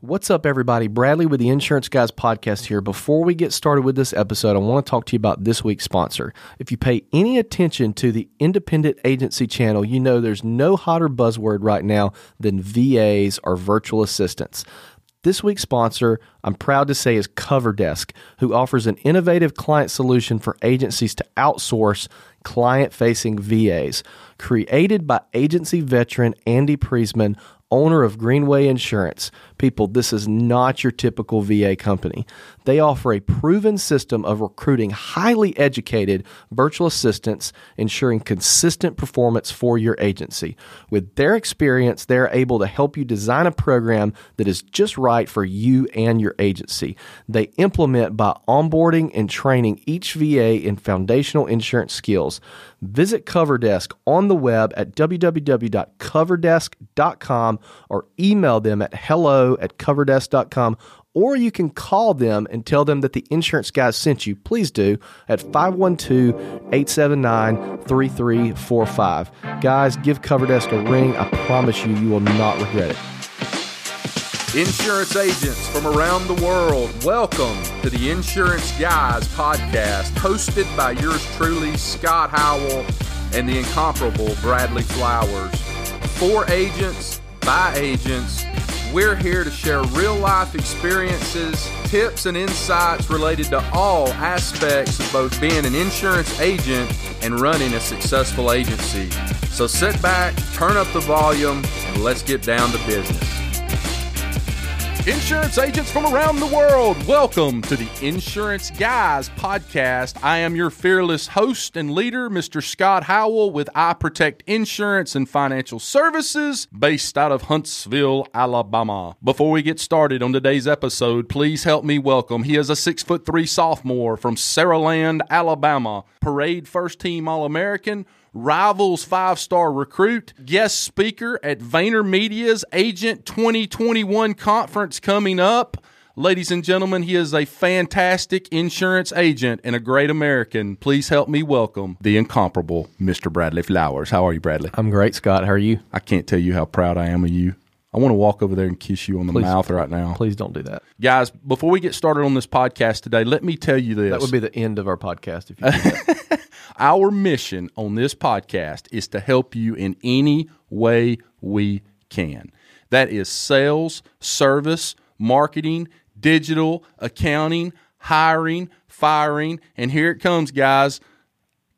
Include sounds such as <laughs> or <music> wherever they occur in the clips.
What's up, everybody? Bradley with the Insurance Guys podcast here. Before we get started with this episode, I want to talk to you about this week's sponsor. If you pay any attention to the independent agency channel, you know there's no hotter buzzword right now than VAs or virtual assistants. This week's sponsor, I'm proud to say, is CoverDesk, who offers an innovative client solution for agencies to outsource client facing VAs. Created by agency veteran Andy Priesman, owner of Greenway Insurance. People, this is not your typical VA company. They offer a proven system of recruiting highly educated virtual assistants, ensuring consistent performance for your agency. With their experience, they're able to help you design a program that is just right for you and your agency. They implement by onboarding and training each VA in foundational insurance skills. Visit CoverDesk on the web at www.coverdesk.com or email them at hello at coverdesk.com or you can call them and tell them that the insurance guys sent you. Please do at 512 879 3345. Guys, give CoverDesk a ring. I promise you, you will not regret it. Insurance agents from around the world, welcome to the Insurance Guys podcast, hosted by yours truly, Scott Howell, and the incomparable Bradley Flowers. For agents, by agents, we're here to share real life experiences, tips, and insights related to all aspects of both being an insurance agent and running a successful agency. So sit back, turn up the volume, and let's get down to business. Insurance agents from around the world, welcome to the Insurance Guys podcast. I am your fearless host and leader, Mr. Scott Howell with I Protect Insurance and Financial Services, based out of Huntsville, Alabama. Before we get started on today's episode, please help me welcome. He is a six foot three sophomore from Saraland, Alabama, parade first team All American Rivals five star recruit, guest speaker at VaynerMedia's Agent 2021 conference coming up. Ladies and gentlemen, he is a fantastic insurance agent and a great American. Please help me welcome the incomparable Mr. Bradley Flowers. How are you, Bradley? I'm great, Scott. How are you? I can't tell you how proud I am of you. I want to walk over there and kiss you on the Please. mouth right now. Please don't do that. Guys, before we get started on this podcast today, let me tell you this. That would be the end of our podcast if you. <laughs> Our mission on this podcast is to help you in any way we can. That is sales, service, marketing, digital, accounting, hiring, firing, and here it comes, guys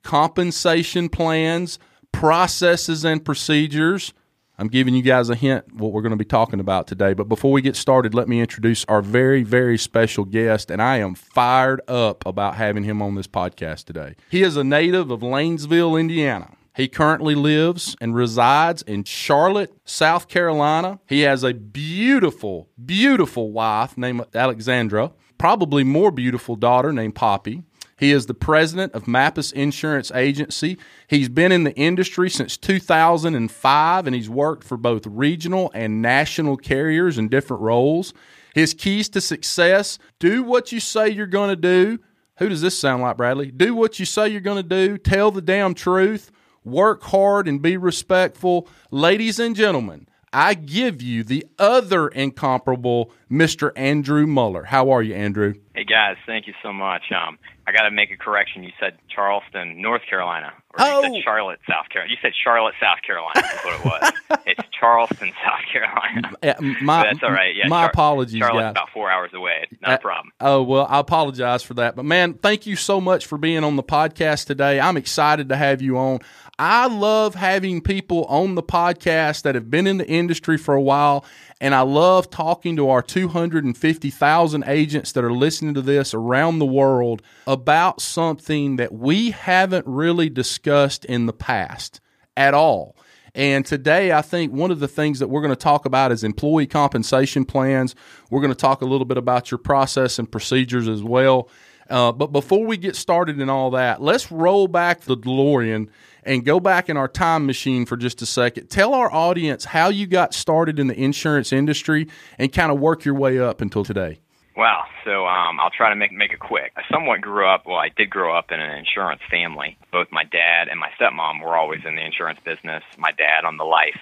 compensation plans, processes, and procedures. I'm giving you guys a hint what we're going to be talking about today. But before we get started, let me introduce our very, very special guest, and I am fired up about having him on this podcast today. He is a native of Lanesville, Indiana. He currently lives and resides in Charlotte, South Carolina. He has a beautiful, beautiful wife named Alexandra, probably more beautiful daughter named Poppy. He is the president of Mappus Insurance Agency. He's been in the industry since 2005 and he's worked for both regional and national carriers in different roles. His keys to success do what you say you're going to do. Who does this sound like, Bradley? Do what you say you're going to do, tell the damn truth, work hard, and be respectful. Ladies and gentlemen, I give you the other incomparable Mr. Andrew Muller. How are you, Andrew? Hey guys, thank you so much. Um, I got to make a correction. You said Charleston, North Carolina, or you Oh. said Charlotte, South Carolina. You said Charlotte, South Carolina. Is what it was. <laughs> it's Charleston, South Carolina. <laughs> Uh, my, that's all right. Yeah, my Char- apologies, Charlotte's guys. about four hours away. Not Uh, a problem. Oh, well, I apologize for that. But man, thank you so much for being on the podcast today. I'm excited to have you on. I love having people on the podcast that have been in the industry for a while. And I love talking to our 250,000 agents that are listening to this around the world about something that we haven't really discussed in the past at all. And today, I think one of the things that we're going to talk about is employee compensation plans. We're going to talk a little bit about your process and procedures as well. Uh, but before we get started in all that, let's roll back the DeLorean and go back in our time machine for just a second. Tell our audience how you got started in the insurance industry and kind of work your way up until today. Wow. So um, I'll try to make make it quick. I somewhat grew up. Well, I did grow up in an insurance family. Both my dad and my stepmom were always in the insurance business. My dad on the life,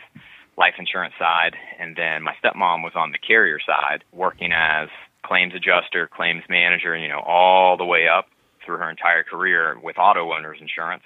life insurance side, and then my stepmom was on the carrier side, working as claims adjuster, claims manager, you know, all the way up through her entire career with auto owners insurance.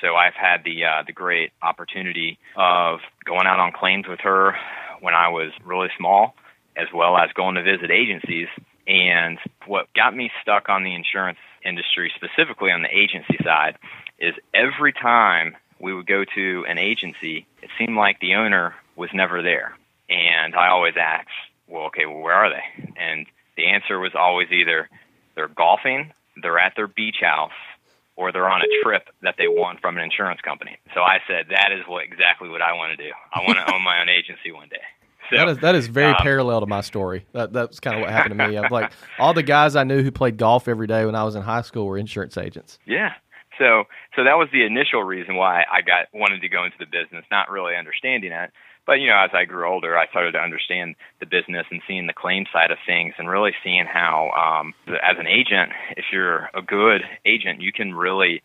So I've had the uh, the great opportunity of going out on claims with her when I was really small, as well as going to visit agencies. And what got me stuck on the insurance industry, specifically on the agency side, is every time we would go to an agency, it seemed like the owner was never there. And I always asked, well, okay, well, where are they? And the answer was always either they're golfing, they're at their beach house, or they're on a trip that they won from an insurance company. So I said, that is what exactly what I want to do. I want to own my own <laughs> agency one day. So, that is that is very um, parallel to my story. That that's kind of what happened to me. I'm like all the guys I knew who played golf every day when I was in high school were insurance agents. Yeah. So so that was the initial reason why I got wanted to go into the business, not really understanding it. But you know, as I grew older, I started to understand the business and seeing the claim side of things, and really seeing how, um, as an agent, if you're a good agent, you can really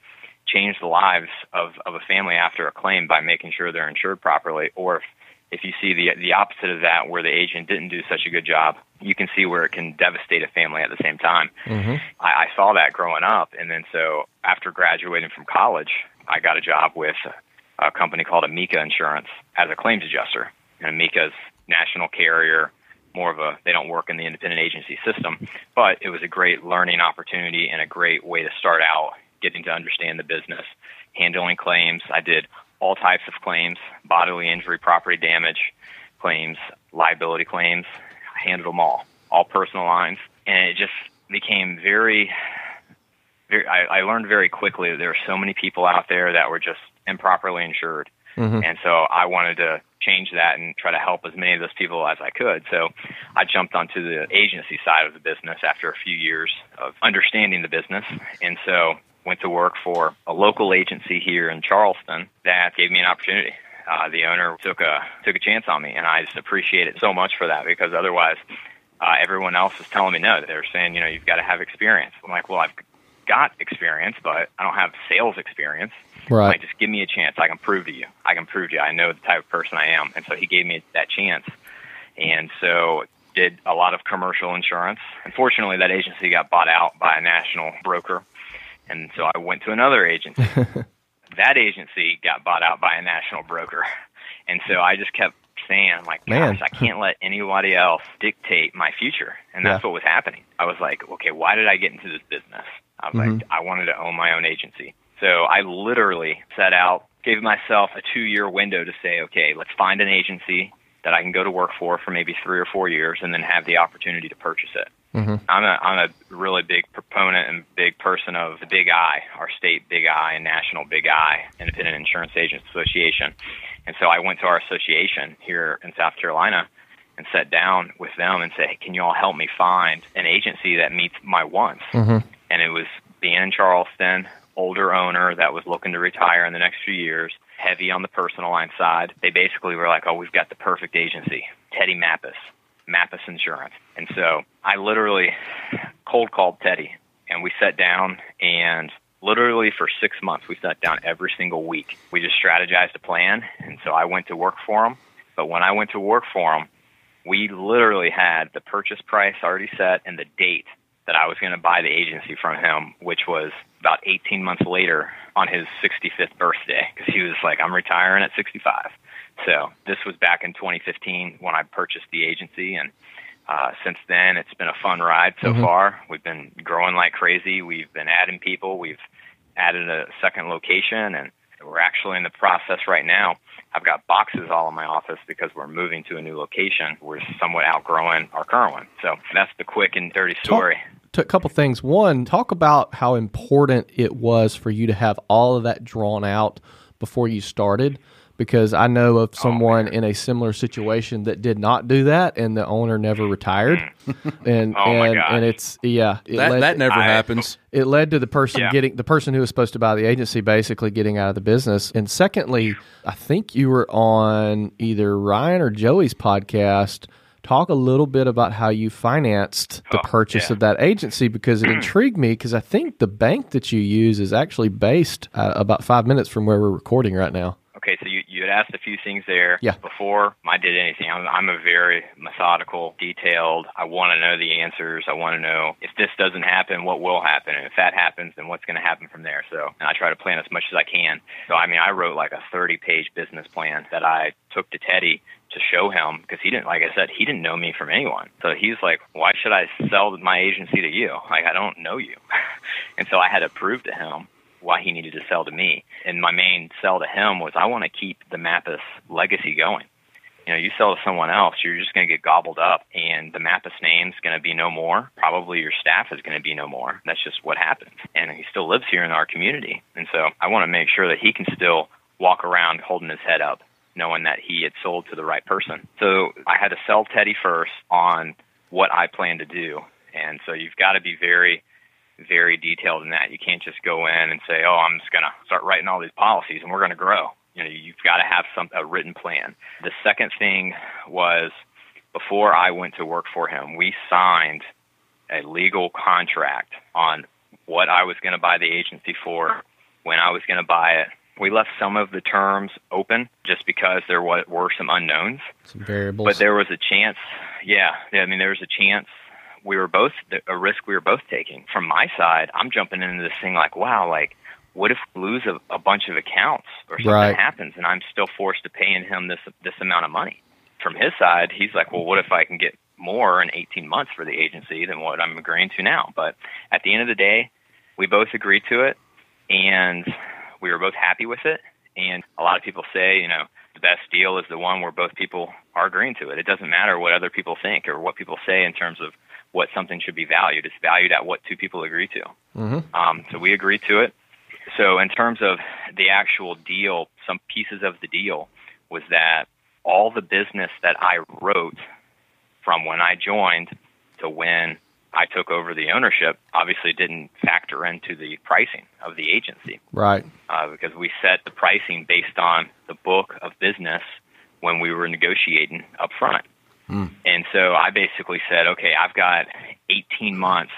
change the lives of, of a family after a claim by making sure they're insured properly. Or if, if you see the the opposite of that, where the agent didn't do such a good job, you can see where it can devastate a family at the same time. Mm-hmm. I, I saw that growing up, and then so after graduating from college, I got a job with a company called Amica Insurance as a claims adjuster. And Amica's national carrier, more of a they don't work in the independent agency system, but it was a great learning opportunity and a great way to start out getting to understand the business, handling claims. I did all types of claims, bodily injury, property damage claims, liability claims. I handled them all, all personal lines, and it just became very very, I, I learned very quickly that there were so many people out there that were just improperly insured. Mm-hmm. And so I wanted to change that and try to help as many of those people as I could. So I jumped onto the agency side of the business after a few years of understanding the business. And so went to work for a local agency here in Charleston that gave me an opportunity. Uh, the owner took a took a chance on me, and I just appreciate it so much for that because otherwise, uh, everyone else was telling me no. They were saying, you know, you've got to have experience. I'm like, well, I've got experience, but I don't have sales experience. Right. Like, just give me a chance. I can prove to you. I can prove to you. I know the type of person I am. And so he gave me that chance. And so did a lot of commercial insurance. Unfortunately, that agency got bought out by a national broker. And so I went to another agency. <laughs> that agency got bought out by a national broker. And so I just kept saying, like, gosh, I can't let anybody else dictate my future. And that's yeah. what was happening. I was like, okay, why did I get into this business? I was mm-hmm. like, I wanted to own my own agency. So I literally set out, gave myself a two year window to say, okay, let's find an agency that I can go to work for for maybe three or four years and then have the opportunity to purchase it. Mm-hmm. I'm a I'm a really big proponent and big person of the Big I, our state Big I and national Big I, Independent Insurance Agents Association. And so I went to our association here in South Carolina and sat down with them and said, hey, "Can you all help me find an agency that meets my wants?" Mm-hmm. And it was being in Charleston, older owner that was looking to retire in the next few years, heavy on the personal line side. They basically were like, oh, we've got the perfect agency, Teddy Mappus, Mappus Insurance. And so I literally cold called Teddy and we sat down and literally for six months we sat down every single week. We just strategized a plan. And so I went to work for him. But when I went to work for him, we literally had the purchase price already set and the date that I was going to buy the agency from him, which was about 18 months later on his 65th birthday, because he was like, I'm retiring at 65. So this was back in 2015 when I purchased the agency, and uh, since then it's been a fun ride so mm-hmm. far. We've been growing like crazy. We've been adding people. We've added a second location, and we're actually in the process right now. I've got boxes all in my office because we're moving to a new location. We're somewhat outgrowing our current one. So that's the quick and dirty story. Talk, a couple things. One, talk about how important it was for you to have all of that drawn out before you started because I know of oh, someone oh, in a similar situation that did not do that, and the owner never retired. <laughs> and oh and and it's yeah, it that, led, that never I, happens. It led to the person yeah. getting the person who was supposed to buy the agency basically getting out of the business. And secondly, I think you were on either Ryan or Joey's podcast talk a little bit about how you financed the oh, purchase yeah. of that agency because it <clears throat> intrigued me because I think the bank that you use is actually based uh, about five minutes from where we're recording right now. Okay, so you, you had asked a few things there Yeah. before I did anything. I'm, I'm a very methodical, detailed. I want to know the answers. I want to know if this doesn't happen, what will happen, and if that happens, then what's going to happen from there. So, and I try to plan as much as I can. So, I mean, I wrote like a 30-page business plan that I took to Teddy to show him because he didn't, like I said, he didn't know me from anyone. So he's like, why should I sell my agency to you? Like, I don't know you. <laughs> and so I had to prove to him why he needed to sell to me. And my main sell to him was I want to keep the Mappus legacy going. You know, you sell to someone else, you're just going to get gobbled up, and the Mappus name's going to be no more. Probably your staff is going to be no more. That's just what happens. And he still lives here in our community. And so I want to make sure that he can still walk around holding his head up, knowing that he had sold to the right person. So I had to sell Teddy first on what I plan to do. And so you've got to be very very detailed in that. You can't just go in and say, "Oh, I'm just going to start writing all these policies and we're going to grow." You know, you've got to have some a written plan. The second thing was before I went to work for him, we signed a legal contract on what I was going to buy the agency for, when I was going to buy it. We left some of the terms open just because there were some unknowns. Some variables. But there was a chance, yeah, yeah, I mean, there was a chance we were both a risk we were both taking. From my side, I'm jumping into this thing like, wow, like what if we lose a, a bunch of accounts or something Right. happens and I'm still forced to paying him this this amount of money? From his side, he's like, well, what if I can get more in 18 months for the agency than what I'm agreeing to now? But at the end of the day, we both agreed to it, and we were both happy with it. And a lot of people say, you know, the best deal is the one where both people are agreeing to it. It doesn't matter what other people think or what people say in terms of what something should be valued. It's valued at what two people agree to. Mm-hmm. Um, so we agreed to it. So in terms of the actual deal, some pieces of the deal was that all the business that I wrote from when I joined to when I took over the ownership obviously didn't factor into the pricing of the agency Right. uh, because we set the pricing based on the book of business when we were negotiating up front. And so I basically said, okay, I've got 18 months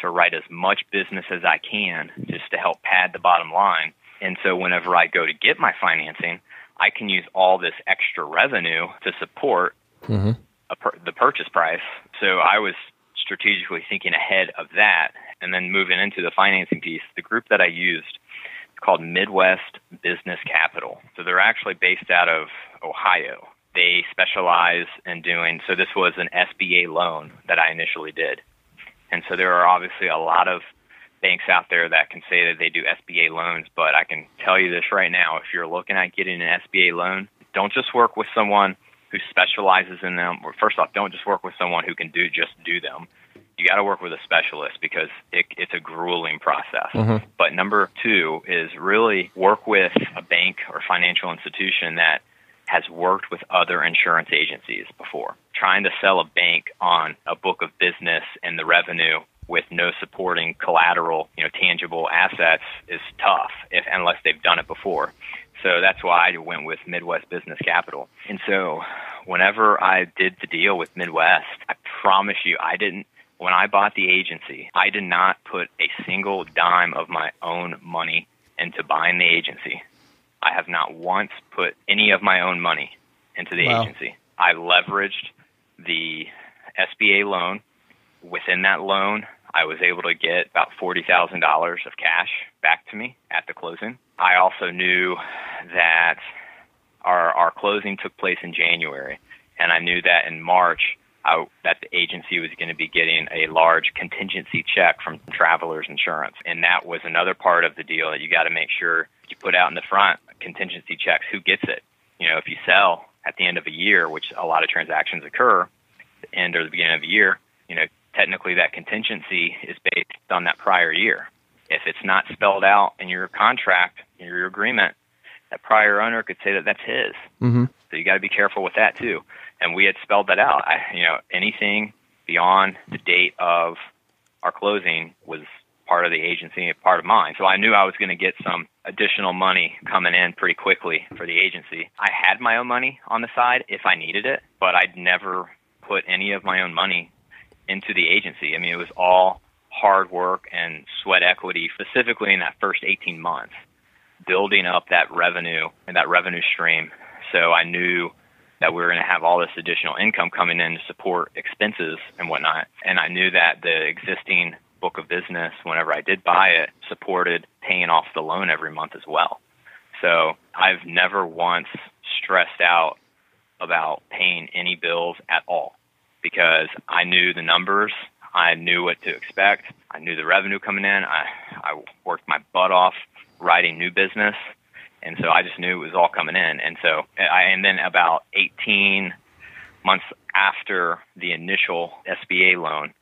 to write as much business as I can just to help pad the bottom line. And so whenever I go to get my financing, I can use all this extra revenue to support Mm-hmm. a per- the purchase price. So I was strategically thinking ahead of that. And then moving into the financing piece, the group that I used is called Midwest Business Capital. So they're actually based out of Ohio. They specialize in doing, so this was an SBA loan that I initially did. And so there are obviously a lot of banks out there that can say that they do SBA loans, but I can tell you this right now if you're looking at getting an SBA loan, don't just work with someone who specializes in them. Or first off, don't just work with someone who can do just do them. You got to work with a specialist because it, it's a grueling process. Mhm. But number two is really work with a bank or financial institution that has worked with other insurance agencies before. Trying to sell a bank on a book of business and the revenue with no supporting collateral, you know, tangible assets is tough if unless they've done it before. So that's why I went with Midwest Business Capital. And so whenever I did the deal with Midwest, I promise you I didn't when I bought the agency, I did not put a single dime of my own money into buying the agency. I have not once put any of my own money into the Wow. agency. I leveraged the SBA loan. Within that loan, I was able to get about $40,000 of cash back to me at the closing. I also knew that our our closing took place in January, and I knew that in March I, that the agency was going to be getting a large contingency check from Travelers Insurance, and that was another part of the deal that you got to make sure you put out in the front contingency checks. Who gets it? You know, if you sell at the end of a year, which a lot of transactions occur, the end or the beginning of the year, you know, technically that contingency is based on that prior year. If it's not spelled out in your contract, in your agreement, that prior owner could say that that's his. Mm-hmm. So you got to be careful with that too. And we had spelled that out. I, you know, anything beyond the date of our closing was part of the agency and part of mine. So I knew I was going to get some additional money coming in pretty quickly for the agency. I had my own money on the side if I needed it, but I'd never put any of my own money into the agency. I mean, it was all hard work and sweat equity, specifically in that first 18 months. building up that revenue and that revenue stream. So I knew that we were going to have all this additional income coming in to support expenses and whatnot. And I knew that the existing book of business, whenever I did buy it, supported paying off the loan every month as well. So I've never once stressed out about paying any bills at all because I knew the numbers. I knew what to expect. I knew the revenue coming in. I, I worked my butt off writing new business. And so I just knew it was all coming in. And so I, and then about 18 months after the initial SBA loan,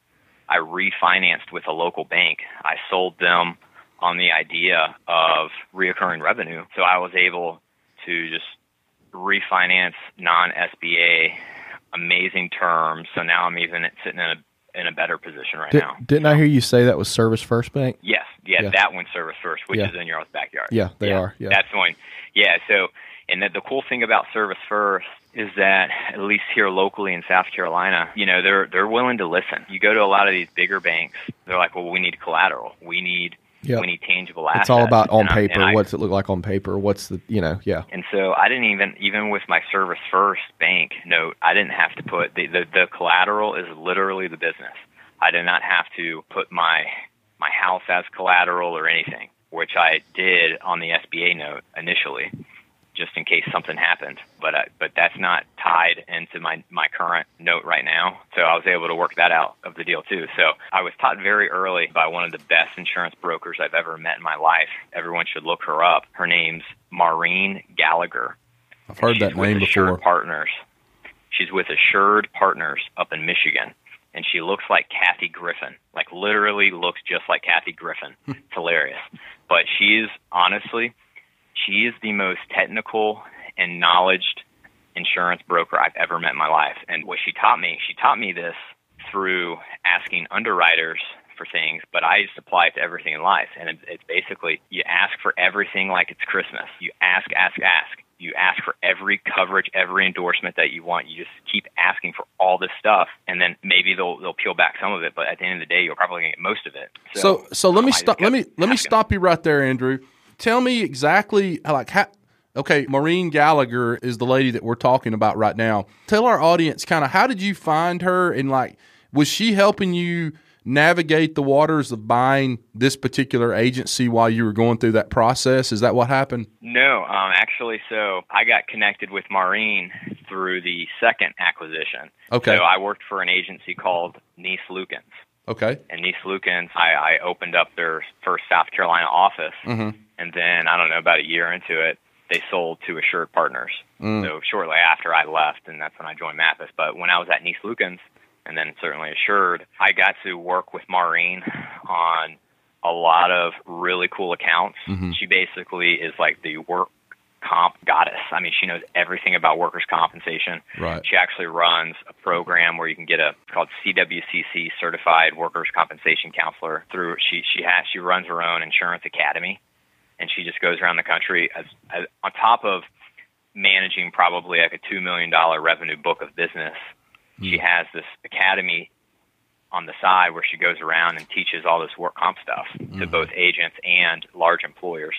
I refinanced with a local bank. I sold them on the idea of reoccurring revenue. So I was able to just refinance non SBA, amazing terms. So now I'm even sitting in a in a better position right Did, now. Didn't I hear you say that was Service First Bank? Yes, yeah, Yeah. that one service first, which Yeah. is in your own backyard. Yeah, they are, yeah. that's the one. Yeah, so and the, the cool thing about Service First is that at least here locally in South Carolina, you know, they're they're willing to listen. You go to a lot of these bigger banks, they're like, well, we need collateral, we need Yep. we need tangible assets. It's all about on And paper. I- What's it look like on paper? What's the you know? Yeah, and so I didn't even even with my Service First bank note, I didn't have to put the, the the collateral is literally the business. I did not have to put my my house as collateral or anything, which I did on the SBA note initially, just in case something happened. But I, but that's not tied into my my current note right now. So I was able to work that out of the deal too. So I was taught very early by one of the best insurance brokers I've ever met in my life. Everyone should look her up. Her name's Maureen Gallagher. I've heard that name before. Partners. She's with Assured Partners up in Michigan, and she looks like Kathy Griffin. Like literally looks just like Kathy Griffin. it's hilarious. But she is honestly, she is the most technical and knowledged insurance broker I've ever met in my life. And what she taught me, she taught me this through asking underwriters for things, but I just apply it to everything in life. And it's, it's basically you ask for everything like it's Christmas. You ask, ask, ask. You ask for every coverage, every endorsement that you want. You just keep asking for all this stuff, and then maybe they'll they'll peel back some of it. But at the end of the day, you're probably going to get most of it. So so let um, me stop let me let me stop you right there, Andrew. Tell me exactly like how okay, Maureen Gallagher is the lady that we're talking about right now. Tell our audience kind of how did you find her and like was she helping you navigate the waters of buying this particular agency while you were going through that process? Is that what happened? No, um, actually, so I got connected with Maureen through the second acquisition. Okay. So I worked for an agency called Nice Lukens. Okay. And Nice Lukens, I, I opened up their first South Carolina office, Mhm. and then I don't know about a year into it, they sold to Assured Partners. Mm. So shortly after I left, and that's when I joined Mappus. But when I was at Nice Lukens, and then certainly Assured, I got to work with Maureen on a lot of really cool accounts. Mhm. She basically is like the work comp goddess. I mean, she knows everything about workers' compensation. Right. She actually runs a program where you can get a called CWCC certified workers' compensation counselor through she she has she runs her own insurance academy and she just goes around the country as, as on top of managing probably like a 2 million dollar revenue book of business. She hmm. has this academy on the side where she goes around and teaches all this work comp stuff to hmm. both agents and large employers.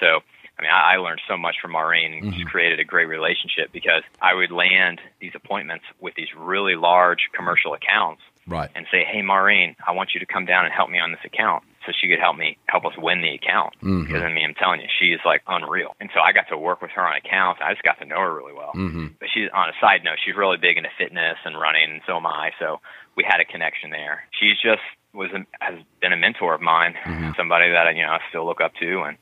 So, I mean, I, I learned so much from Maureen and just created a great relationship because I would land these appointments with these really large commercial accounts Right. and say, "Hey, Maureen, I want you to come down and help me on this account." So she could help me help us win the account. Mhm. Because I mean, I'm telling you, she is like unreal. And so I got to work with her on accounts. I just got to know her really well. Mhm. But she's on a side note, she's really big into fitness and running, and so am I. So we had a connection there. She's just was a, has been a mentor of mine, somebody that I, you know I still look up to and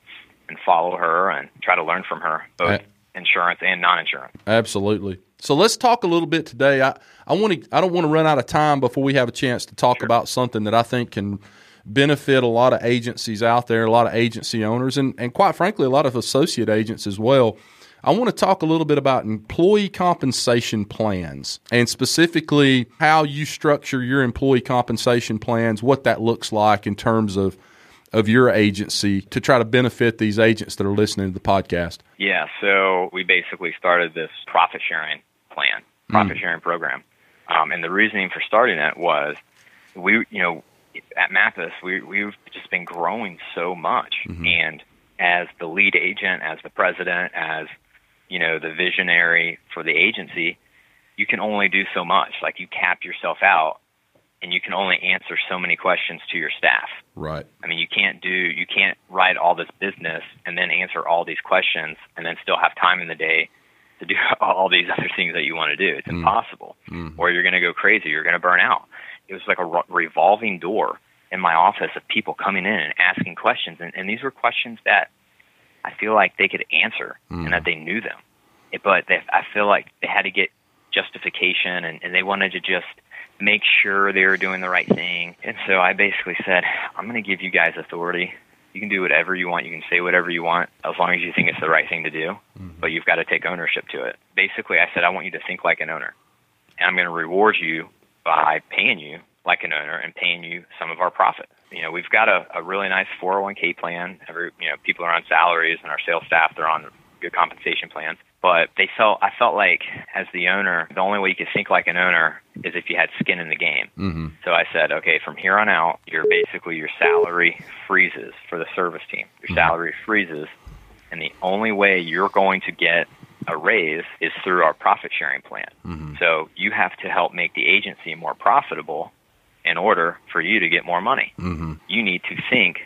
and follow her and try to learn from her, both Right. insurance and non-insurance. Absolutely. So let's talk a little bit today. I, I want to I don't want to run out of time before we have a chance to talk about something that I think can benefit a lot of agencies out there, a lot of agency owners, and, and quite frankly, a lot of associate agents as well. I want to talk a little bit about employee compensation plans and specifically how you structure your employee compensation plans, what that looks like in terms of of your agency to try to benefit these agents that are listening to the podcast. Yeah, so we basically started this profit sharing plan, profit sharing program. Um, and the reasoning for starting it was we, you know, at Mappus, we, we've just been growing so much. And as the lead agent, as the president, as you know the visionary for the agency, you can only do so much. Like you cap yourself out, and you can only answer so many questions to your staff. Right. I mean, you can't do you can't write all this business and then answer all these questions and then still have time in the day to do <laughs> all these other things that you want to do. It's mm. impossible. Mm. Or you're going to go crazy. You're going to burn out. It was like a revolving door in my office of people coming in and asking questions, and, and these were questions that I feel like they could answer and mm. that they knew them. It, but they, I feel like they had to get justification, and, and they wanted to just make sure they were doing the right thing. And so I basically said, I'm going to give you guys authority. You can do whatever you want. You can say whatever you want as long as you think it's the right thing to do. Mm-hmm. But you've got to take ownership to it. Basically, I said, I want you to think like an owner. And I'm going to reward you by paying you like an owner and paying you some of our profit. You know, we've got a, a really nice 401k plan. Every, you know, people are on salaries and our sales staff, they're on good compensation plans. But they felt, I felt like as the owner, the only way you could think like an owner is if you had skin in the game. Mm-hmm. So I said, okay, from here on out, your basically your salary freezes for the service team. Your salary freezes, and the only way you're going to get a raise is through our profit sharing plan. So you have to help make the agency more profitable in order for you to get more money. Mm-hmm. You need to think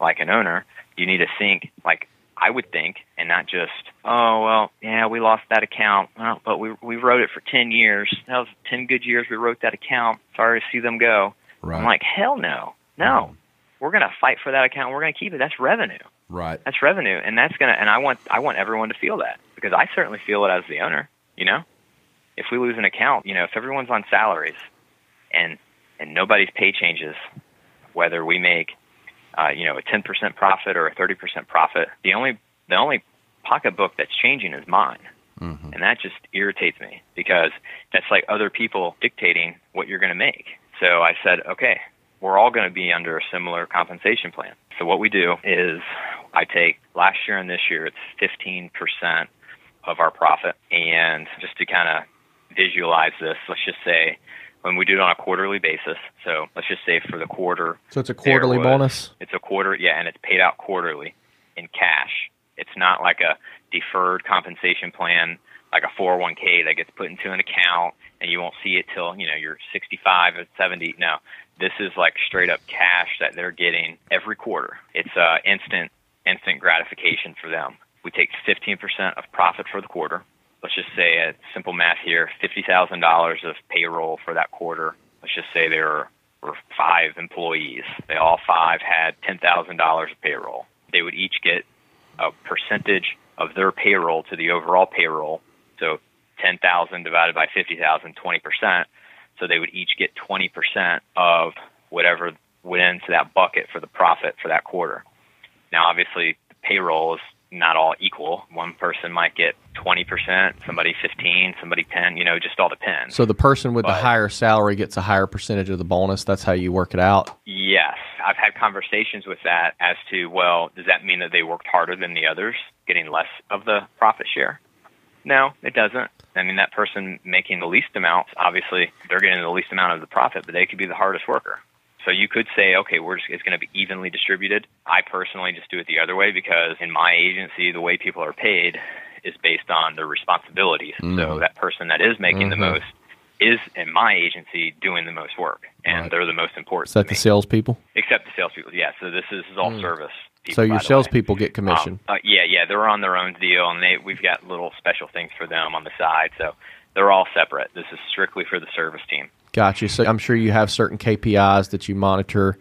like an owner. You need to think like I would think, and not just, oh well, yeah, we lost that account, well, but we we wrote it for ten years. That was ten good years. We wrote that account. Sorry to see them go. Right. I'm like, hell no, no. Mm-hmm. We're gonna fight for that account. We're gonna keep it. That's revenue. Right. That's revenue, and that's gonna. And I want I want everyone to feel that because I certainly feel it as the owner. You know, if we lose an account, you know, if everyone's on salaries, and and nobody's pay changes, whether we make uh, you know a 10% profit or a 30% profit, the only the only pocketbook that's changing is mine. And that just irritates me because that's like other people dictating what you're going to make. So I said, okay, we're all going to be under a similar compensation plan. So what we do is I take last year and this year, it's 15% of our profit. And just to kind of visualize this, let's just say when we do it on a quarterly basis. So let's just say for the quarter, So it's a quarterly was- bonus. It's a quarter, yeah, and it's paid out quarterly in cash. It's not like a deferred compensation plan, like a 401k that gets put into an account and you won't see it till you know you're 65 or 70. No, this is like straight up cash that they're getting every quarter. It's uh, instant instant gratification for them. We take 15% of profit for the quarter. Let's just say a simple math here: fifty thousand dollars of payroll for that quarter. Let's just say there were five employees. They all five had ten thousand dollars of payroll. They would each get a percentage of their payroll to the overall payroll. So 10,000 divided by 50,000, 20%. So they would each get 20% of whatever went into that bucket for the profit for that quarter. Now, obviously, the payroll is not all equal. One person might get 20%, somebody 15, somebody 10, you know, just all depends. So the person with the higher salary gets a higher percentage of the bonus. That's how you work it out. Yes, I've had conversations with that as to well, does that mean that they worked harder than the others, getting less of the profit share? No, it doesn't. I mean, that person making the least amount, obviously, they're getting the least amount of the profit, but they could be the hardest worker. So you could say, okay, we're just, it's going to be evenly distributed. I personally just do it the other way because in my agency, the way people are paid is based on their responsibilities. So that person that is making the most is in my agency doing the most work, and Right. they're the most important. Is that the salespeople? except the salespeople. Yeah, so this is, this is all service. People, So your salespeople get commission. Um, uh, yeah, yeah, they're on their own deal, and they we've got little special things for them on the side. So they're all separate. This is strictly for the service team. Gotcha. So I'm sure you have certain KPIs that you monitor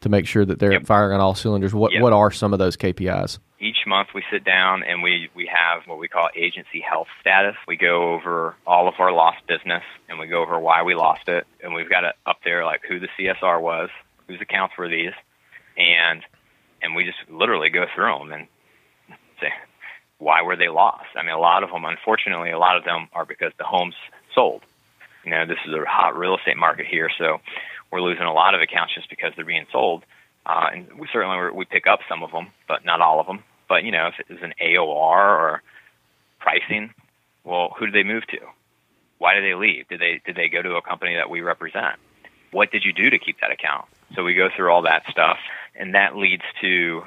to make sure that they're Yep. firing on all cylinders. What Yep. what are some of those KPIs? Each month we sit down and we we have what we call agency health status. We go over all of our lost business and we go over why we lost it, and we've got it up there like who the CSR was, whose accounts were these, and and we just literally go through them and say why were they lost. I mean, a lot of them, unfortunately, a lot of them are because the homes sold. You know, this is a hot real estate market here, so we're losing a lot of accounts just because they're being sold. Uh, and we certainly we pick up some of them, but not all of them. But you know, if it was an AOR or pricing, well, who did they move to? Why did they leave? Did they did they go to a company that we represent? What did you do to keep that account? So we go through all that stuff, and that leads to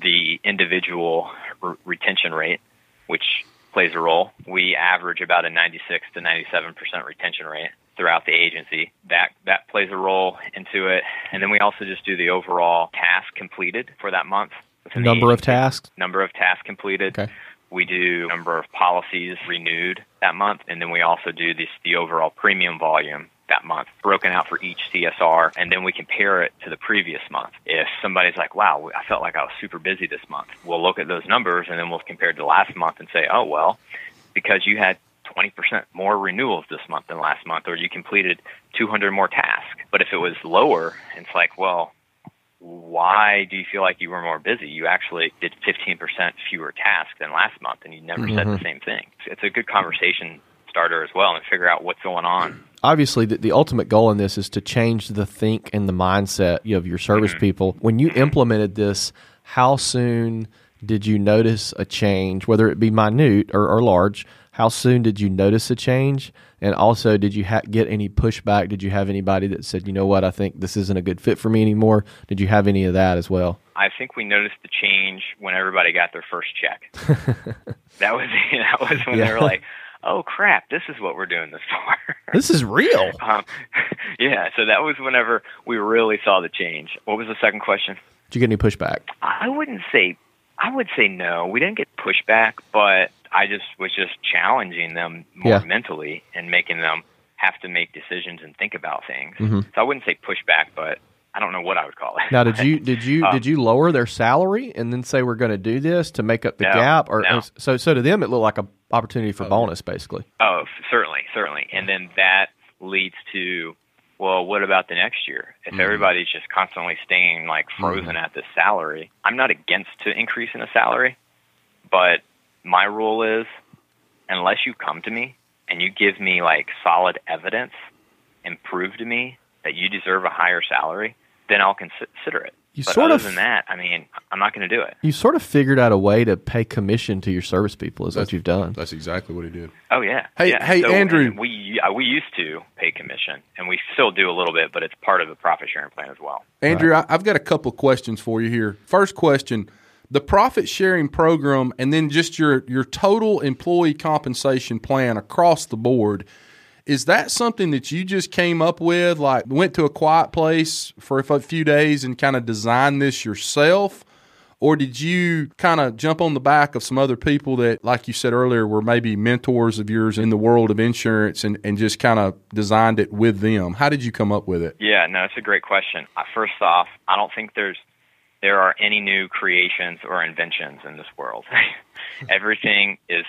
the individual re- retention rate, which plays a role. We average about a 96 to 97 percent retention rate throughout the agency. That that plays a role into it, and then we also just do the overall task completed for that month. Number of tasks. Number of tasks completed. Okay. We do number of policies renewed that month, and then we also do this the overall premium volume that month, broken out for each CSR, and then we compare it to the previous month. If somebody's like, wow, I felt like I was super busy this month, we'll look at those numbers and then we'll compare it to last month and say, oh, well, because you had 20% more renewals this month than last month, or you completed 200 more tasks. But if it was lower, it's like, well, why do you feel like you were more busy? You actually did 15% fewer tasks than last month, and you never mm-hmm. said the same thing. It's a good conversation starter as well and figure out what's going on. Obviously, the, the ultimate goal in this is to change the think and the mindset of your service mm-hmm. people. When you implemented this, how soon did you notice a change, whether it be minute or, or large? How soon did you notice a change? And also, did you ha- get any pushback? Did you have anybody that said, you know what, I think this isn't a good fit for me anymore? Did you have any of that as well? I think we noticed the change when everybody got their first check. <laughs> that was <laughs> that was when yeah. they were like, "Oh crap, this is what we're doing this <laughs> for." this is real. Um, <laughs> yeah, so that was whenever we really saw the change. What was the second question? Did you get any pushback? I wouldn't say. I would say no. We didn't get pushback, but I just was just challenging them more yeah. mentally and making them have to make decisions and think about things. Mm-hmm. So I wouldn't say pushback, but I don't know what I would call it. Now, did you did you <laughs> um, did you lower their salary and then say we're going to do this to make up the no, gap, or no. so so to them it looked like a opportunity for oh, bonus, basically. Oh, certainly, certainly, and then that leads to well, what about the next year? If mm-hmm. everybody's just constantly staying like frozen mm-hmm. at this salary, I'm not against to increasing the salary, but my rule is unless you come to me and you give me like solid evidence and prove to me that you deserve a higher salary, then I'll consider it. You but sort other of, than that, I mean, I'm not going to do it. You sort of figured out a way to pay commission to your service people. Is that's, what you've done? That's exactly what he did. Oh yeah. Hey, yeah. hey, so, Andrew. We uh, we used to pay commission, and we still do a little bit, but it's part of the profit sharing plan as well. Andrew, right. I've got a couple questions for you here. First question: the profit sharing program and then just your your total employee compensation plan across the board is that something that you just came up with like went to a quiet place for a few days and kind of designed this yourself or did you kind of jump on the back of some other people that like you said earlier were maybe mentors of yours in the world of insurance and, and just kind of designed it with them how did you come up with it yeah no it's a great question first off i don't think there's there are any new creations or inventions in this world. <laughs> Everything is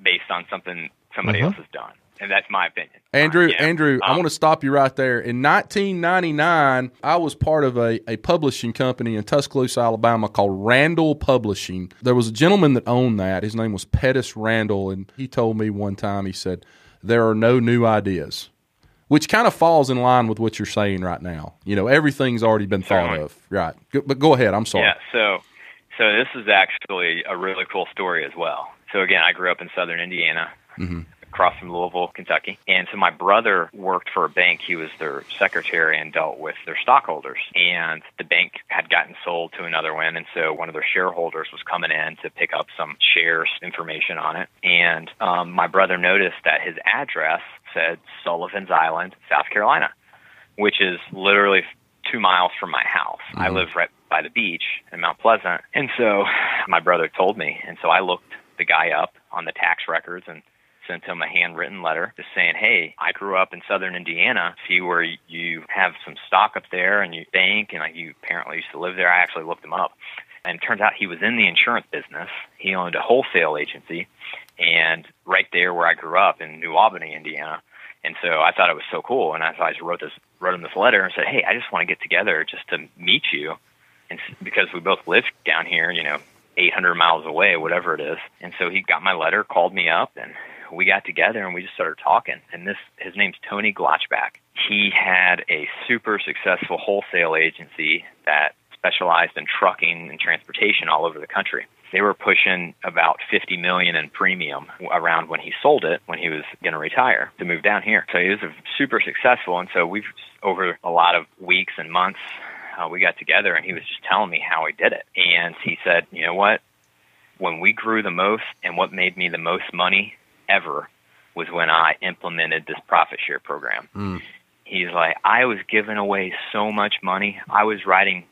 based on something somebody uh-huh. else has done. And that's my opinion. Andrew, uh, Andrew, um, I want to stop you right there. In 1999, I was part of a, a publishing company in Tuscaloosa, Alabama called Randall Publishing. There was a gentleman that owned that. His name was Pettis Randall. And he told me one time, he said, There are no new ideas which kind of falls in line with what you're saying right now. You know, everything's already been thought of, right? But go ahead. I'm sorry. Yeah. So, so this is actually a really cool story as well. So again, I grew up in Southern Indiana. Mm-hmm across from Louisville, Kentucky. And so my brother worked for a bank. He was their secretary and dealt with their stockholders. And the bank had gotten sold to another one. And so one of their shareholders was coming in to pick up some shares information on it. And um, my brother noticed that his address said Sullivan's Island, South Carolina, which is literally two miles from my house. Mm-hmm. I live right by the beach in Mount Pleasant. And so my brother told me. And so I looked the guy up on the tax records and sent him a handwritten letter just saying, "Hey, I grew up in Southern Indiana. See where you have some stock up there, and you bank, and like you apparently used to live there. I actually looked him up, and it turns out he was in the insurance business. He owned a wholesale agency, and right there where I grew up in New Albany, Indiana." And so I thought it was so cool, and I, I just wrote this, wrote him this letter, and said, "Hey, I just want to get together just to meet you, and because we both live down here, you know, 800 miles away, whatever it is." And so he got my letter, called me up, and we got together and we just started talking. And this, his name's Tony Glotchback. He had a super successful wholesale agency that specialized in trucking and transportation all over the country. They were pushing about 50 million in premium around when he sold it when he was going to retire to move down here. So he was super successful and so we've over a lot of weeks and months uh, we got together and he was just telling me how he did it. And he said, you know what? When we grew the most and what made me the most money ever was when I implemented this profit share program. Mm. He's like, I was giving away so much money. I was writing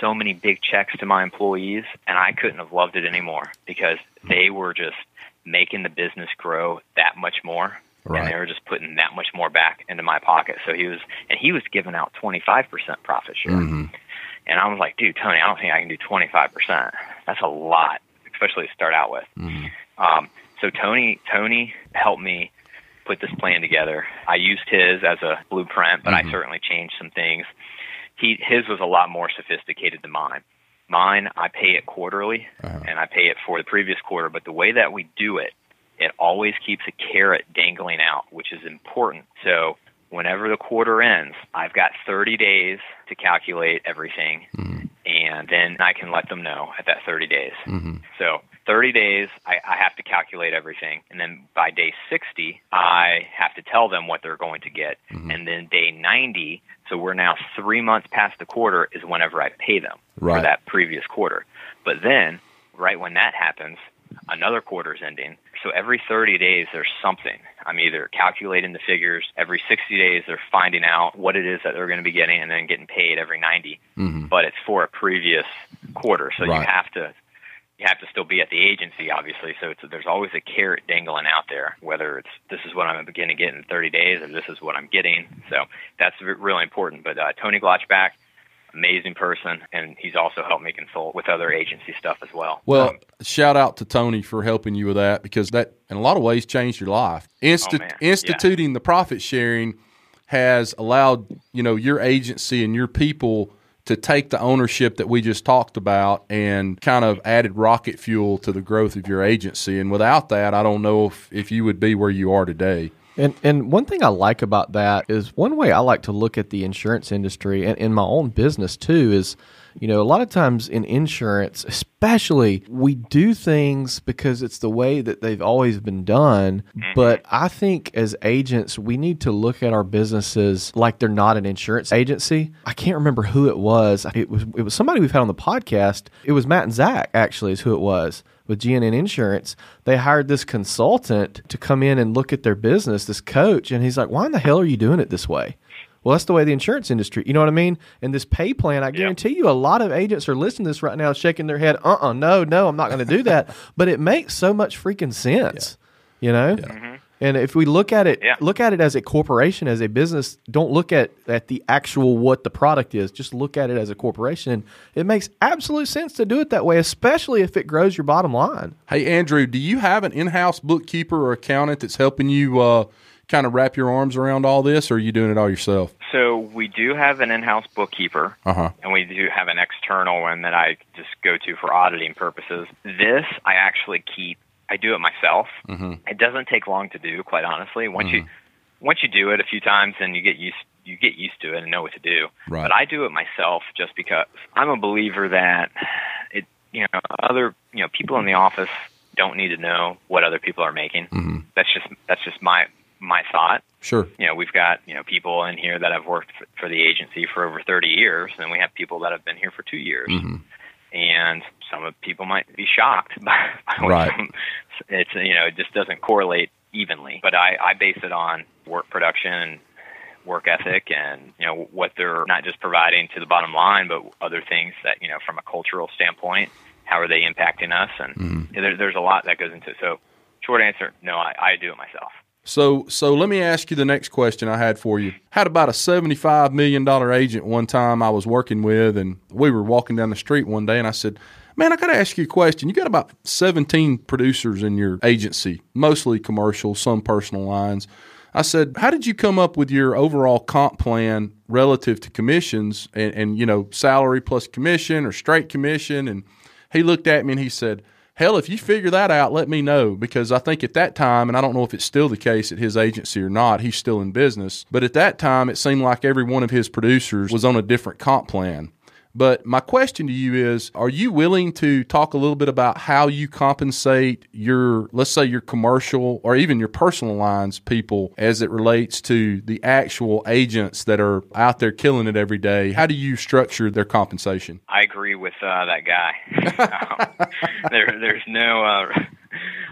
so many big checks to my employees, and I couldn't have loved it anymore because they were just making the business grow that much more. Right. And they were just putting that much more back into my pocket. So he was, and he was giving out 25% profit share. Mm-hmm. And I was like, dude, Tony, I don't think I can do 25%. That's a lot, especially to start out with. Mm-hmm. Um, so Tony, Tony helped me put this plan together. I used his as a blueprint, but mm-hmm. I certainly changed some things. He, his was a lot more sophisticated than mine. Mine, I pay it quarterly, uh-huh. and I pay it for the previous quarter. But the way that we do it, it always keeps a carrot dangling out, which is important. So whenever the quarter ends, I've got 30 days to calculate everything, mm-hmm. and then I can let them know at that 30 days. Mm-hmm. So 30 days, I, I have to calculate everything. And then by day 60, I have to tell them what they're going to get. Mm-hmm. And then day 90, so we're now three months past the quarter, is whenever I pay them right. for that previous quarter. But then, right when that happens, another quarter is ending. So every 30 days, there's something. I'm either calculating the figures. Every 60 days, they're finding out what it is that they're going to be getting and then getting paid every 90. Mm-hmm. But it's for a previous quarter. So right. you have to you have to still be at the agency, obviously. So there's always a carrot dangling out there, whether it's this is what I'm beginning to get in 30 days or this is what I'm getting. So that's really important. But uh, Tony Glotchback, amazing person, and he's also helped me consult with other agency stuff as well. Well, um, shout out to Tony for helping you with that because that, in a lot of ways, changed your life. Insti- oh, instituting yeah. the profit sharing has allowed you know your agency and your people to take the ownership that we just talked about and kind of added rocket fuel to the growth of your agency. And without that, I don't know if, if you would be where you are today. And and one thing I like about that is one way I like to look at the insurance industry and in my own business too is you know, a lot of times in insurance, especially, we do things because it's the way that they've always been done. Mm-hmm. But I think as agents, we need to look at our businesses like they're not an insurance agency. I can't remember who it was. It was it was somebody we've had on the podcast. It was Matt and Zach actually is who it was with GNN Insurance, they hired this consultant to come in and look at their business, this coach, and he's like, "Why in the hell are you doing it this way?" Well, that's the way the insurance industry, you know what I mean? And this pay plan, I guarantee yep. you, a lot of agents are listening to this right now, shaking their head. Uh, uh-uh, uh no, no, I'm not going to do that. <laughs> but it makes so much freaking sense, yeah. you know. Yeah. Mm-hmm. And if we look at it, yeah. look at it as a corporation, as a business. Don't look at at the actual what the product is. Just look at it as a corporation. And it makes absolute sense to do it that way, especially if it grows your bottom line. Hey, Andrew, do you have an in-house bookkeeper or accountant that's helping you? Uh, kind of wrap your arms around all this, or are you doing it all yourself? So we do have an in-house bookkeeper, uh-huh. and we do have an external one that I just go to for auditing purposes. This I actually keep. I do it myself. Mm-hmm. It doesn't take long to do, quite honestly. Once mm-hmm. you once you do it a few times, then you get used you get used to it and know what to do. Right. But I do it myself just because I'm a believer that it you know other you know people in the office don't need to know what other people are making. Mm-hmm. That's just that's just my my thought. Sure. You know, we've got you know people in here that have worked for the agency for over 30 years, and we have people that have been here for two years. Mm-hmm. And some of people might be shocked <laughs> by, right. it's you know it just doesn't correlate evenly. But I, I base it on work production and work ethic and you know what they're not just providing to the bottom line, but other things that you know from a cultural standpoint, how are they impacting us? And mm-hmm. there, there's a lot that goes into it. So, short answer, no, I, I do it myself. So, so let me ask you the next question I had for you. Had about a seventy-five million dollar agent one time I was working with, and we were walking down the street one day, and I said, "Man, I got to ask you a question. You got about seventeen producers in your agency, mostly commercial, some personal lines." I said, "How did you come up with your overall comp plan relative to commissions and, and you know salary plus commission or straight commission?" And he looked at me and he said hell, if you figure that out, let me know because I think at that time, and I don't know if it's still the case at his agency or not, he's still in business. But at that time, it seemed like every one of his producers was on a different comp plan. But my question to you is Are you willing to talk a little bit about how you compensate your, let's say, your commercial or even your personal lines people as it relates to the actual agents that are out there killing it every day? How do you structure their compensation? I agree with uh, that guy. <laughs> there, there's no. Uh,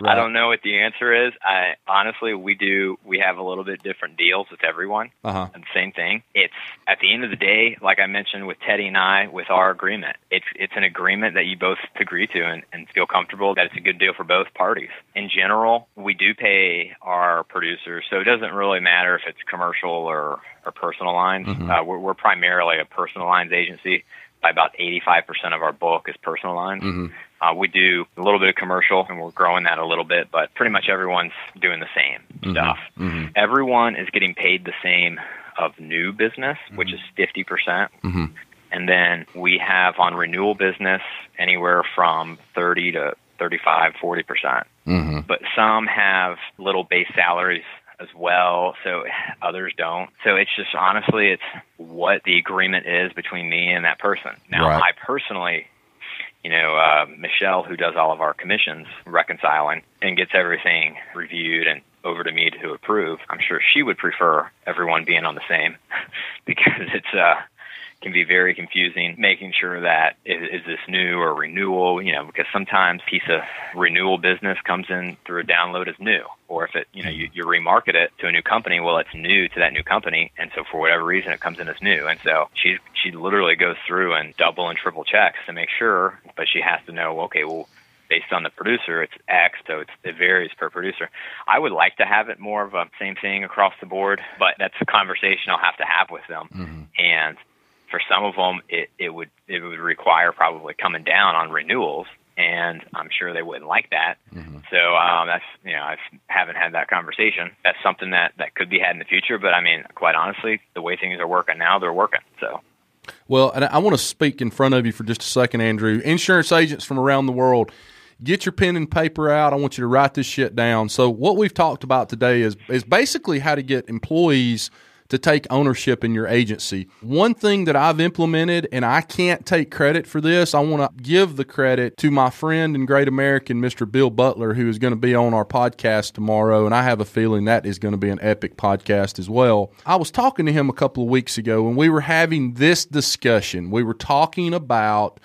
Right. <laughs> I don't know what the answer is. I honestly, we do. We have a little bit different deals with everyone. Uh-huh. And same thing. It's at the end of the day, like I mentioned with Teddy and I, with our agreement. It's it's an agreement that you both agree to and, and feel comfortable that it's a good deal for both parties. In general, we do pay our producers, so it doesn't really matter if it's commercial or or personal lines. Mm-hmm. Uh, we're, we're primarily a personal lines agency by about 85% of our book is personal lines. Mm-hmm. Uh, we do a little bit of commercial, and we're growing that a little bit, but pretty much everyone's doing the same mm-hmm. stuff. Mm-hmm. Everyone is getting paid the same of new business, which mm-hmm. is 50%. percent mm-hmm. And then we have on renewal business anywhere from 30 to 35, 40%. Mm-hmm. But some have little base salaries as well, so others don't. So it's just honestly, it's what the agreement is between me and that person. Now, right. I personally you know, uh, Michelle, who does all of our commissions, reconciling and gets everything reviewed and over to me to approve. I'm sure she would prefer everyone being on the same <laughs> because it's uh, can be very confusing making sure that is, is, this new or renewal you know because sometimes piece of renewal business comes in through a download as new or if it you know you, you remarket it to a new company well it's new to that new company and so for whatever reason it comes in as new and so she she literally goes through and double and triple checks to make sure but she has to know okay well based on the producer, it's X, so it's, it varies per producer. I would like to have it more of a same thing across the board, but that's a conversation I'll have to have with them. Mm-hmm. And for some of them, it, it would it would require probably coming down on renewals, and I'm sure they wouldn't like that. Mm-hmm. So um, that's you know I haven't had that conversation. That's something that that could be had in the future. But I mean, quite honestly, the way things are working now, they're working. So. Well, and I want to speak in front of you for just a second, Andrew. Insurance agents from around the world, get your pen and paper out. I want you to write this shit down. So, what we've talked about today is is basically how to get employees to take ownership in your agency. One thing that I've implemented, and I can't take credit for this, I want to give the credit to my friend and great American, Mr. Bill Butler, who is going to be on our podcast tomorrow. And I have a feeling that is going to be an epic podcast as well. I was talking to him a couple of weeks ago, and we were having this discussion. We were talking about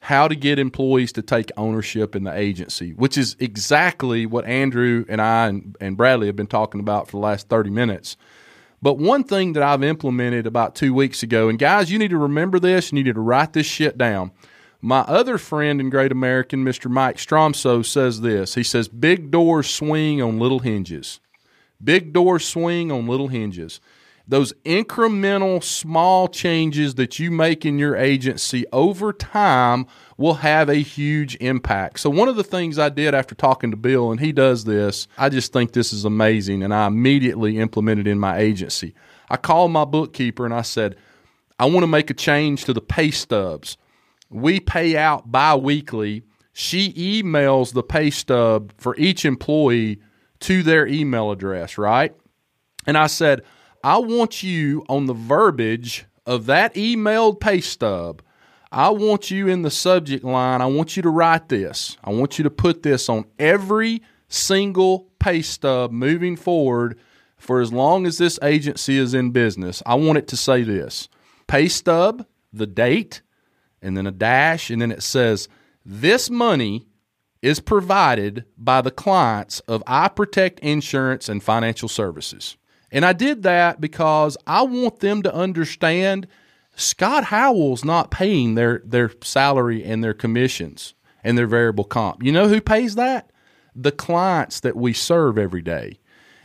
how to get employees to take ownership in the agency, which is exactly what Andrew and I and, and Bradley have been talking about for the last 30 minutes. But one thing that I've implemented about two weeks ago, and guys, you need to remember this, you need to write this shit down. My other friend in Great American, Mr. Mike Stromsoe, says this. He says, Big doors swing on little hinges. Big doors swing on little hinges those incremental small changes that you make in your agency over time will have a huge impact. So, one of the things I did after talking to Bill, and he does this, I just think this is amazing, and I immediately implemented in my agency. I called my bookkeeper and I said, I want to make a change to the pay stubs. We pay out bi weekly. She emails the pay stub for each employee to their email address, right? And I said, I want you on the verbiage of that emailed pay stub. I want you in the subject line. I want you to write this. I want you to put this on every single pay stub moving forward for as long as this agency is in business. I want it to say this pay stub, the date, and then a dash, and then it says, This money is provided by the clients of I Protect Insurance and Financial Services. And I did that because I want them to understand Scott Howell's not paying their, their salary and their commissions and their variable comp. You know who pays that? The clients that we serve every day.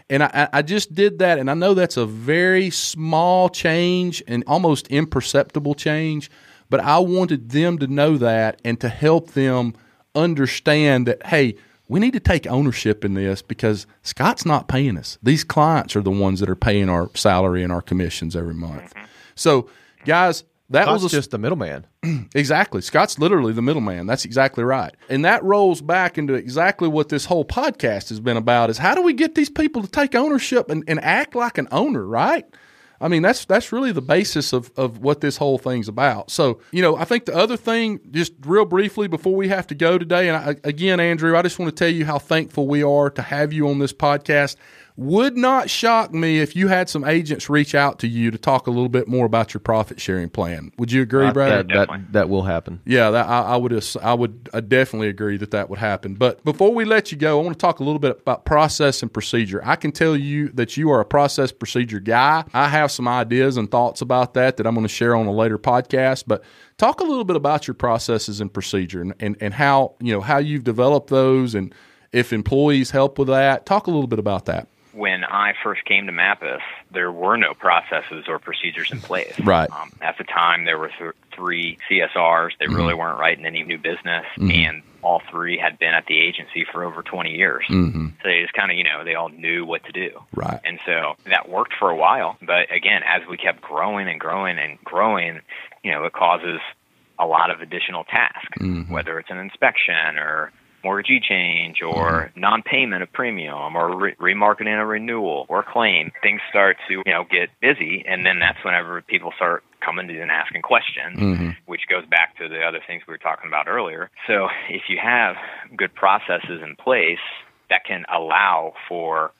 And I, I just did that, and I know that's a very small change and almost imperceptible change, but I wanted them to know that and to help them understand that, hey, we need to take ownership in this because Scott's not paying us. These clients are the ones that are paying our salary and our commissions every month. Mm-hmm. So, guys, that Scott's was a, just the middleman. <clears throat> exactly. Scott's literally the middleman. That's exactly right. And that rolls back into exactly what this whole podcast has been about is how do we get these people to take ownership and, and act like an owner, right? I mean, that's that's really the basis of, of what this whole thing's about. So, you know, I think the other thing, just real briefly before we have to go today, and I, again, Andrew, I just want to tell you how thankful we are to have you on this podcast. Would not shock me if you had some agents reach out to you to talk a little bit more about your profit sharing plan. Would you agree, Uh, Brad? that, that, that will happen. Yeah, that, I, I would. I would. I definitely agree that that would happen. But before we let you go, I want to talk a little bit about process and procedure. I can tell you that you are a process procedure guy. I have some ideas and thoughts about that that I'm going to share on a later podcast. But talk a little bit about your processes and procedure and, and, and how you know how you've developed those and if employees help with that. Talk a little bit about that. When I first came to Mappus, there were no processes or procedures in place. Right. Um, at the time, there were th- three CSRs. They really weren't writing any new business, and all three had been at the agency for over 20 years. Mm-hmm. So they just kind of, you know, they all knew what to do. Right. And so that worked for a while. But again, as we kept growing and growing and growing, you know, it causes a lot of additional tasks, whether it's an inspection or mortgagee change or mm-hmm. non-payment of premium or re- remarketing a renewal or claim. Things start to, you know, get busy. And then that's whenever people start coming to you and asking questions, mm-hmm. which goes back to the other things we were talking about earlier. So if you have good processes in place that can allow for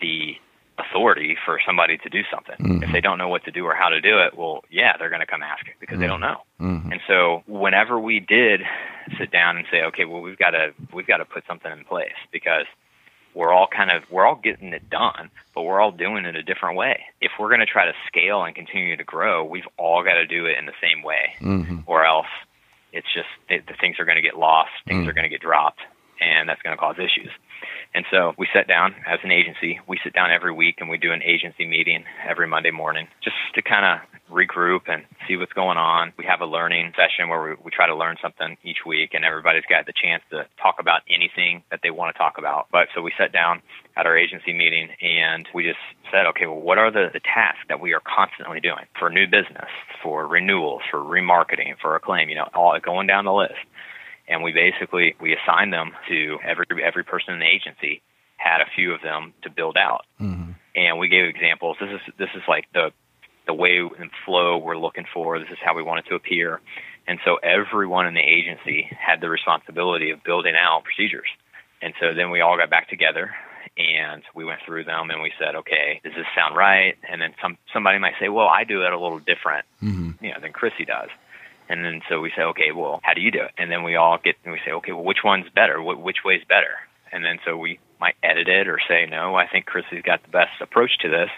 the authority for somebody to do something. If mm-hmm. they don't know what to do or how to do it, well, yeah, they're going to come ask it because they don't mm-hmm. know. Mm-hmm. And so whenever we did sit down and say, okay, well, we've got to we've got to put something in place because we're all kind of we're all getting it done, but we're all doing it a different way. If we're going to try to scale and continue to grow, we've all got to do it in the same way, or else it's just it, the things are going to get lost, things mm. are going to get dropped, and that's going to cause issues. And so we sat down as an agency. We sit down every week and we do an agency meeting every Monday morning just to kind of regroup and see what's going on. We have a learning session where we, we try to learn something each week and everybody's got the chance to talk about anything that they want to talk about. But so we sat down at our agency meeting and we just said, okay, well, what are the, the tasks that we are constantly doing for new business, for renewals, for remarketing, for a claim, you know, all going down the list and we basically we assigned them to every every person in the agency had a few of them to build out. Mm-hmm. And we gave examples. This is this is like the the way and flow we're looking for. This is how we want it to appear. And so everyone in the agency had the responsibility of building out procedures. And so then we all got back together and we went through them and we said okay does this sound right? And then some somebody might say well i do it a little different mm-hmm. you know than chrissy does and then so we say, okay, well, how do you do it? And then we all get and we say, okay, well, which one's better? Wh- which way's better? And then so we might edit it or say, no, I think Chrissy's got the best approach to this.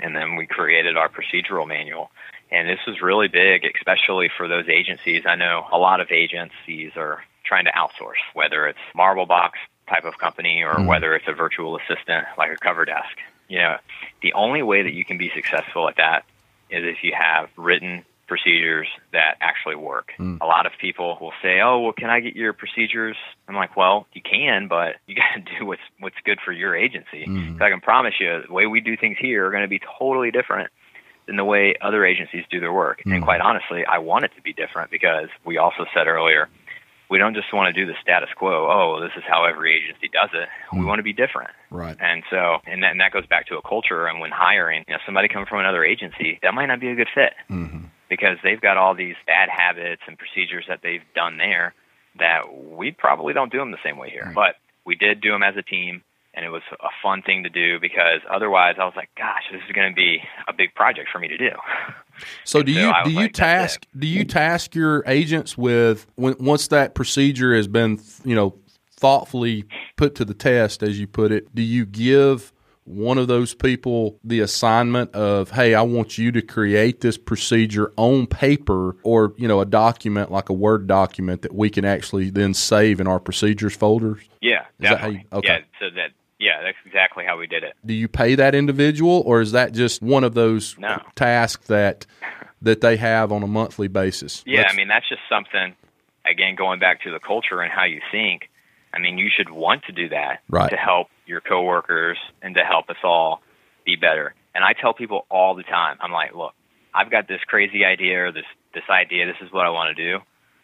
And then we created our procedural manual. And this was really big, especially for those agencies. I know a lot of agencies are trying to outsource, whether it's Marble Box type of company or mm-hmm. whether it's a virtual assistant like a cover desk. You know, the only way that you can be successful at that is if you have written procedures that actually work. Hmm. A lot of people will say, "Oh, well, can I get your procedures?" I'm like, "Well, you can, but you <laughs> got to do what's what's good for your agency." Hmm. 'Cause I can promise you, the way we do things here are going to be totally different than the way other agencies do their work. And hmm. quite honestly, I want it to be different because we also said earlier, we don't just want to do the status quo. Oh, this is how every agency does it. We want to be different. Right. And so, and that, and that goes back to a culture. And when hiring, you know, somebody coming from another agency, that might not be a good fit mm-hmm. Because they've got all these bad habits and procedures that they've done there that we probably don't do them the same way here. But we did do them as a team, and it was a fun thing to do because otherwise I was like, gosh, this is going to be a big project for me to do. So do you do you like, task do you task your agents with when, once that procedure has been you know thoughtfully put to the test as you put it do you give one of those people the assignment of hey I want you to create this procedure on paper or you know a document like a word document that we can actually then save in our procedures folders Yeah, Is that how definitely. you- okay. Yeah, so that yeah, that's exactly how we did it. do you pay that individual or is that just one of those No. tasks that that they have on a monthly basis Yeah, I mean that's just something. Again, going back to the culture and how you think. I mean, you should want to do that Right. to help your coworkers and to help us all be better. And I tell people all the time, I'm like, look, I've got this crazy idea or this this idea. This is what I want to do.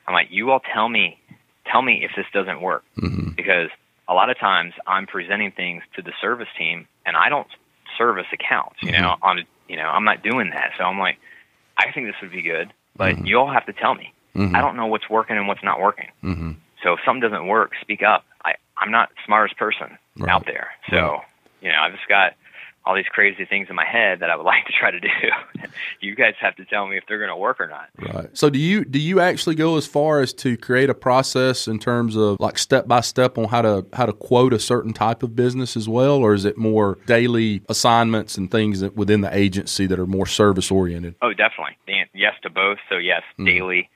I'm like, you all tell me, tell me if this doesn't work, mm-hmm. because a lot of times I'm presenting things to the service team, and I don't service accounts, you know, mm-hmm. on you know, I'm not doing that. So I'm like, I think this would be good, but Mm-hmm. you all have to tell me. Mm-hmm. I don't know what's working and what's not working. Mm-hmm. So if something doesn't work, speak up. I, I'm not the smartest person Right. out there. So, Right. you know, I've just got all these crazy things in my head that I would <laughs> like to try to do. <laughs> you guys have to tell me if they're going to work or not. Right. So do you do you actually go as far as to create a process in terms of like step by step on how to how to quote a certain type of business as well, or is it more daily assignments and things that within the agency that are more service oriented? Oh, definitely. Yes to both. So yes, daily,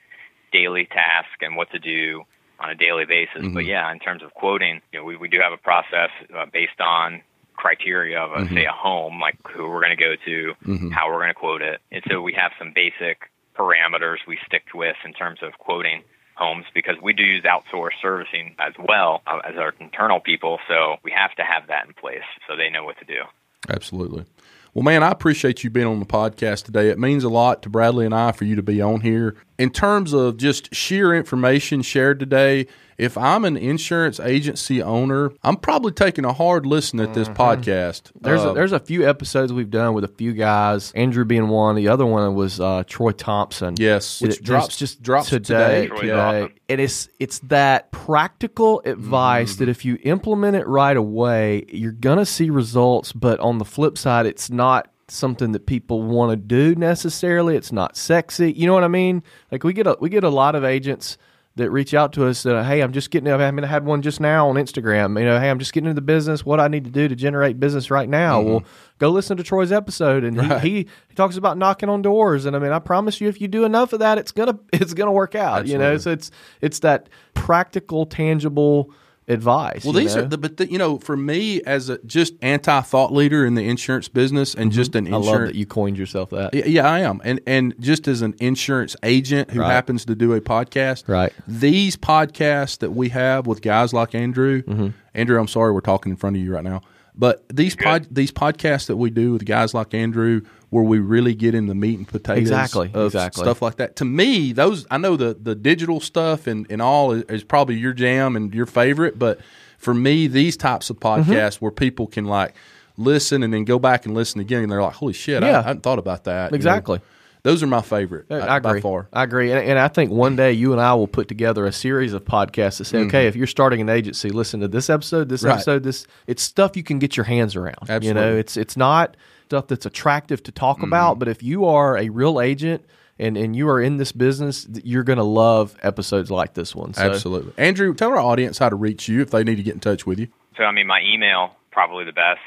daily task and what to do on a daily basis. But yeah, in terms of quoting, you know, we, we do have a process uh, based on criteria of, a, say, a home, like who we're going to go to, how we're going to quote it. And so we have some basic parameters we stick with in terms of quoting homes because we do use outsourced servicing as well uh, as our internal people. So we have to have that in place so they know what to do. Absolutely. Well, man, I appreciate you being on the podcast today. It means a lot to Bradley and I for you to be on here. In terms of just sheer information shared today, if I'm an insurance agency owner, I'm probably taking a hard listen at this podcast. There's Uh, a, there's a few episodes we've done with a few guys. Andrew being one. The other one was uh, Troy Thompson. Yes, which It drops- just drops today. today. Today. And it's it's that practical advice Mm-hmm. that if you implement it right away, you're gonna see results. But on the flip side, it's not something that people want to do necessarily. It's not sexy. You know what I mean? Like we get a we get a lot of agents that reach out to us that hey i'm just getting i mean i had one just now on instagram. You know hey i'm just getting into the business. What i need to do to generate business right now? Mm-hmm. Well go listen to troy's episode. And he, he, he talks about knocking on doors. And i mean i promise you if you do enough of that it's gonna <laughs> it's gonna work out you know? So it's it's that practical tangible advice Well, these know? are the, but the, you know, for me as a just anti thought leader in the insurance business and just an Mm-hmm. i insurance love that you coined yourself that Yeah, yeah, I am, and and just as an insurance agent who Right. happens to do a podcast, Right. These podcasts that we have with guys like Andrew, Mm-hmm. Andrew, I'm sorry we're talking in front of you right now, but these pod these podcasts that we do with guys like Andrew, where we really get in the meat and potatoes, Exactly, of exactly. stuff like that. To me, those I know the the digital stuff and and all is, is probably your jam and your favorite, but for me, these types of Mm-hmm. podcasts where people can like listen and then go back and listen again, and they're like, "Holy shit, I, Yeah. I hadn't thought about that." you know? Exactly. Those are my favorite. I, uh, I agree. By far. I agree, and, and I think one day you and I will put together a series of podcasts to say, okay, if you're starting an agency, listen to this episode, this Mm-hmm. Right. episode, this. It's stuff you can get your hands around. Absolutely. You know, it's it's not stuff that's attractive to talk Mm-hmm. about, but if you are a real agent and and you are in this business, you're going to love episodes like this one. So, Absolutely. Andrew, tell our audience how to reach you if they need to get in touch with you. So, I mean, my email, probably the best,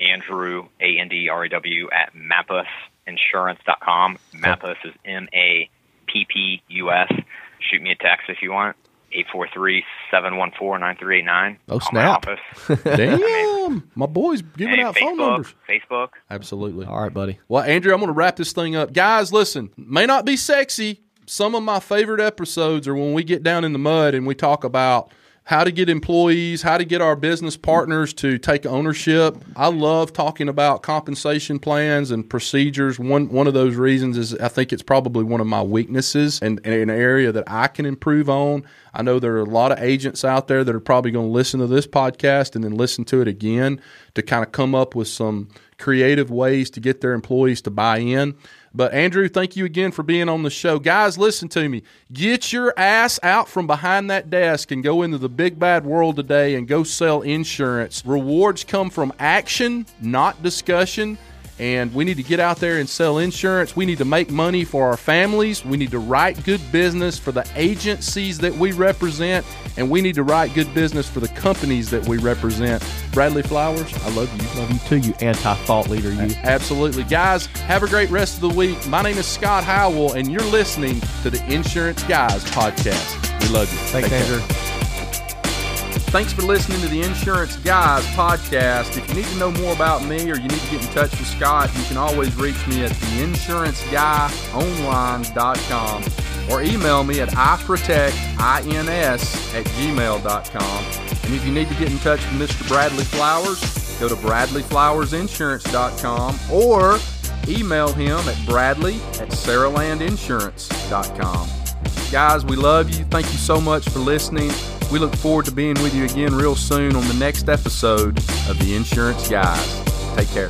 Andrew, A N D R E W, at mappusinsurance.com. Mappus is M A P P U S. Shoot me a text if you want. 843 714 9389. Oh, snap. <laughs> Damn. my boy's giving out phone numbers. Facebook. Absolutely. All right, buddy. Well, Andrew, I'm going to wrap this thing up. Guys, listen, may not be sexy. Some of my favorite episodes are when we get down in the mud and we talk about how to get employees, how to get our business partners to take ownership. I love talking about compensation plans and procedures. One one of those reasons is I think it's probably one of my weaknesses and, and an area that I can improve on. I know there are a lot of agents out there that are probably going to listen to this podcast and then listen to it again to kind of come up with some creative ways to get their employees to buy in. But Andrew, thank you again for being on the show. Guys, listen to me. Get your ass out from behind that desk and go into the big bad world today and go sell insurance. Rewards come from action, not discussion. And we need to get out there and sell insurance. We need to make money for our families. We need to write good business for the agencies that we represent. And we need to write good business for the companies that we represent. Bradley Flowers, I love you. Love you too, you anti-thought leader. You. Absolutely. Guys, have a great rest of the week. My name is Scott Howell, and you're listening to the Insurance Guys podcast. We love you. Thanks, Take care. Thanks for listening to the Insurance Guys podcast. If you need to know more about me or you need to get in touch with Scott, you can always reach me at theinsuranceguy.online.com or email me at iprotectins at gmail.com. And if you need to get in touch with Mr. Bradley Flowers, go to bradleyflowersinsurance.com or email him at bradley at saralandinsurance.com. Guys, we love you. Thank you so much for listening. We look forward to being with you again real soon on the next episode of The Insurance Guys. Take care.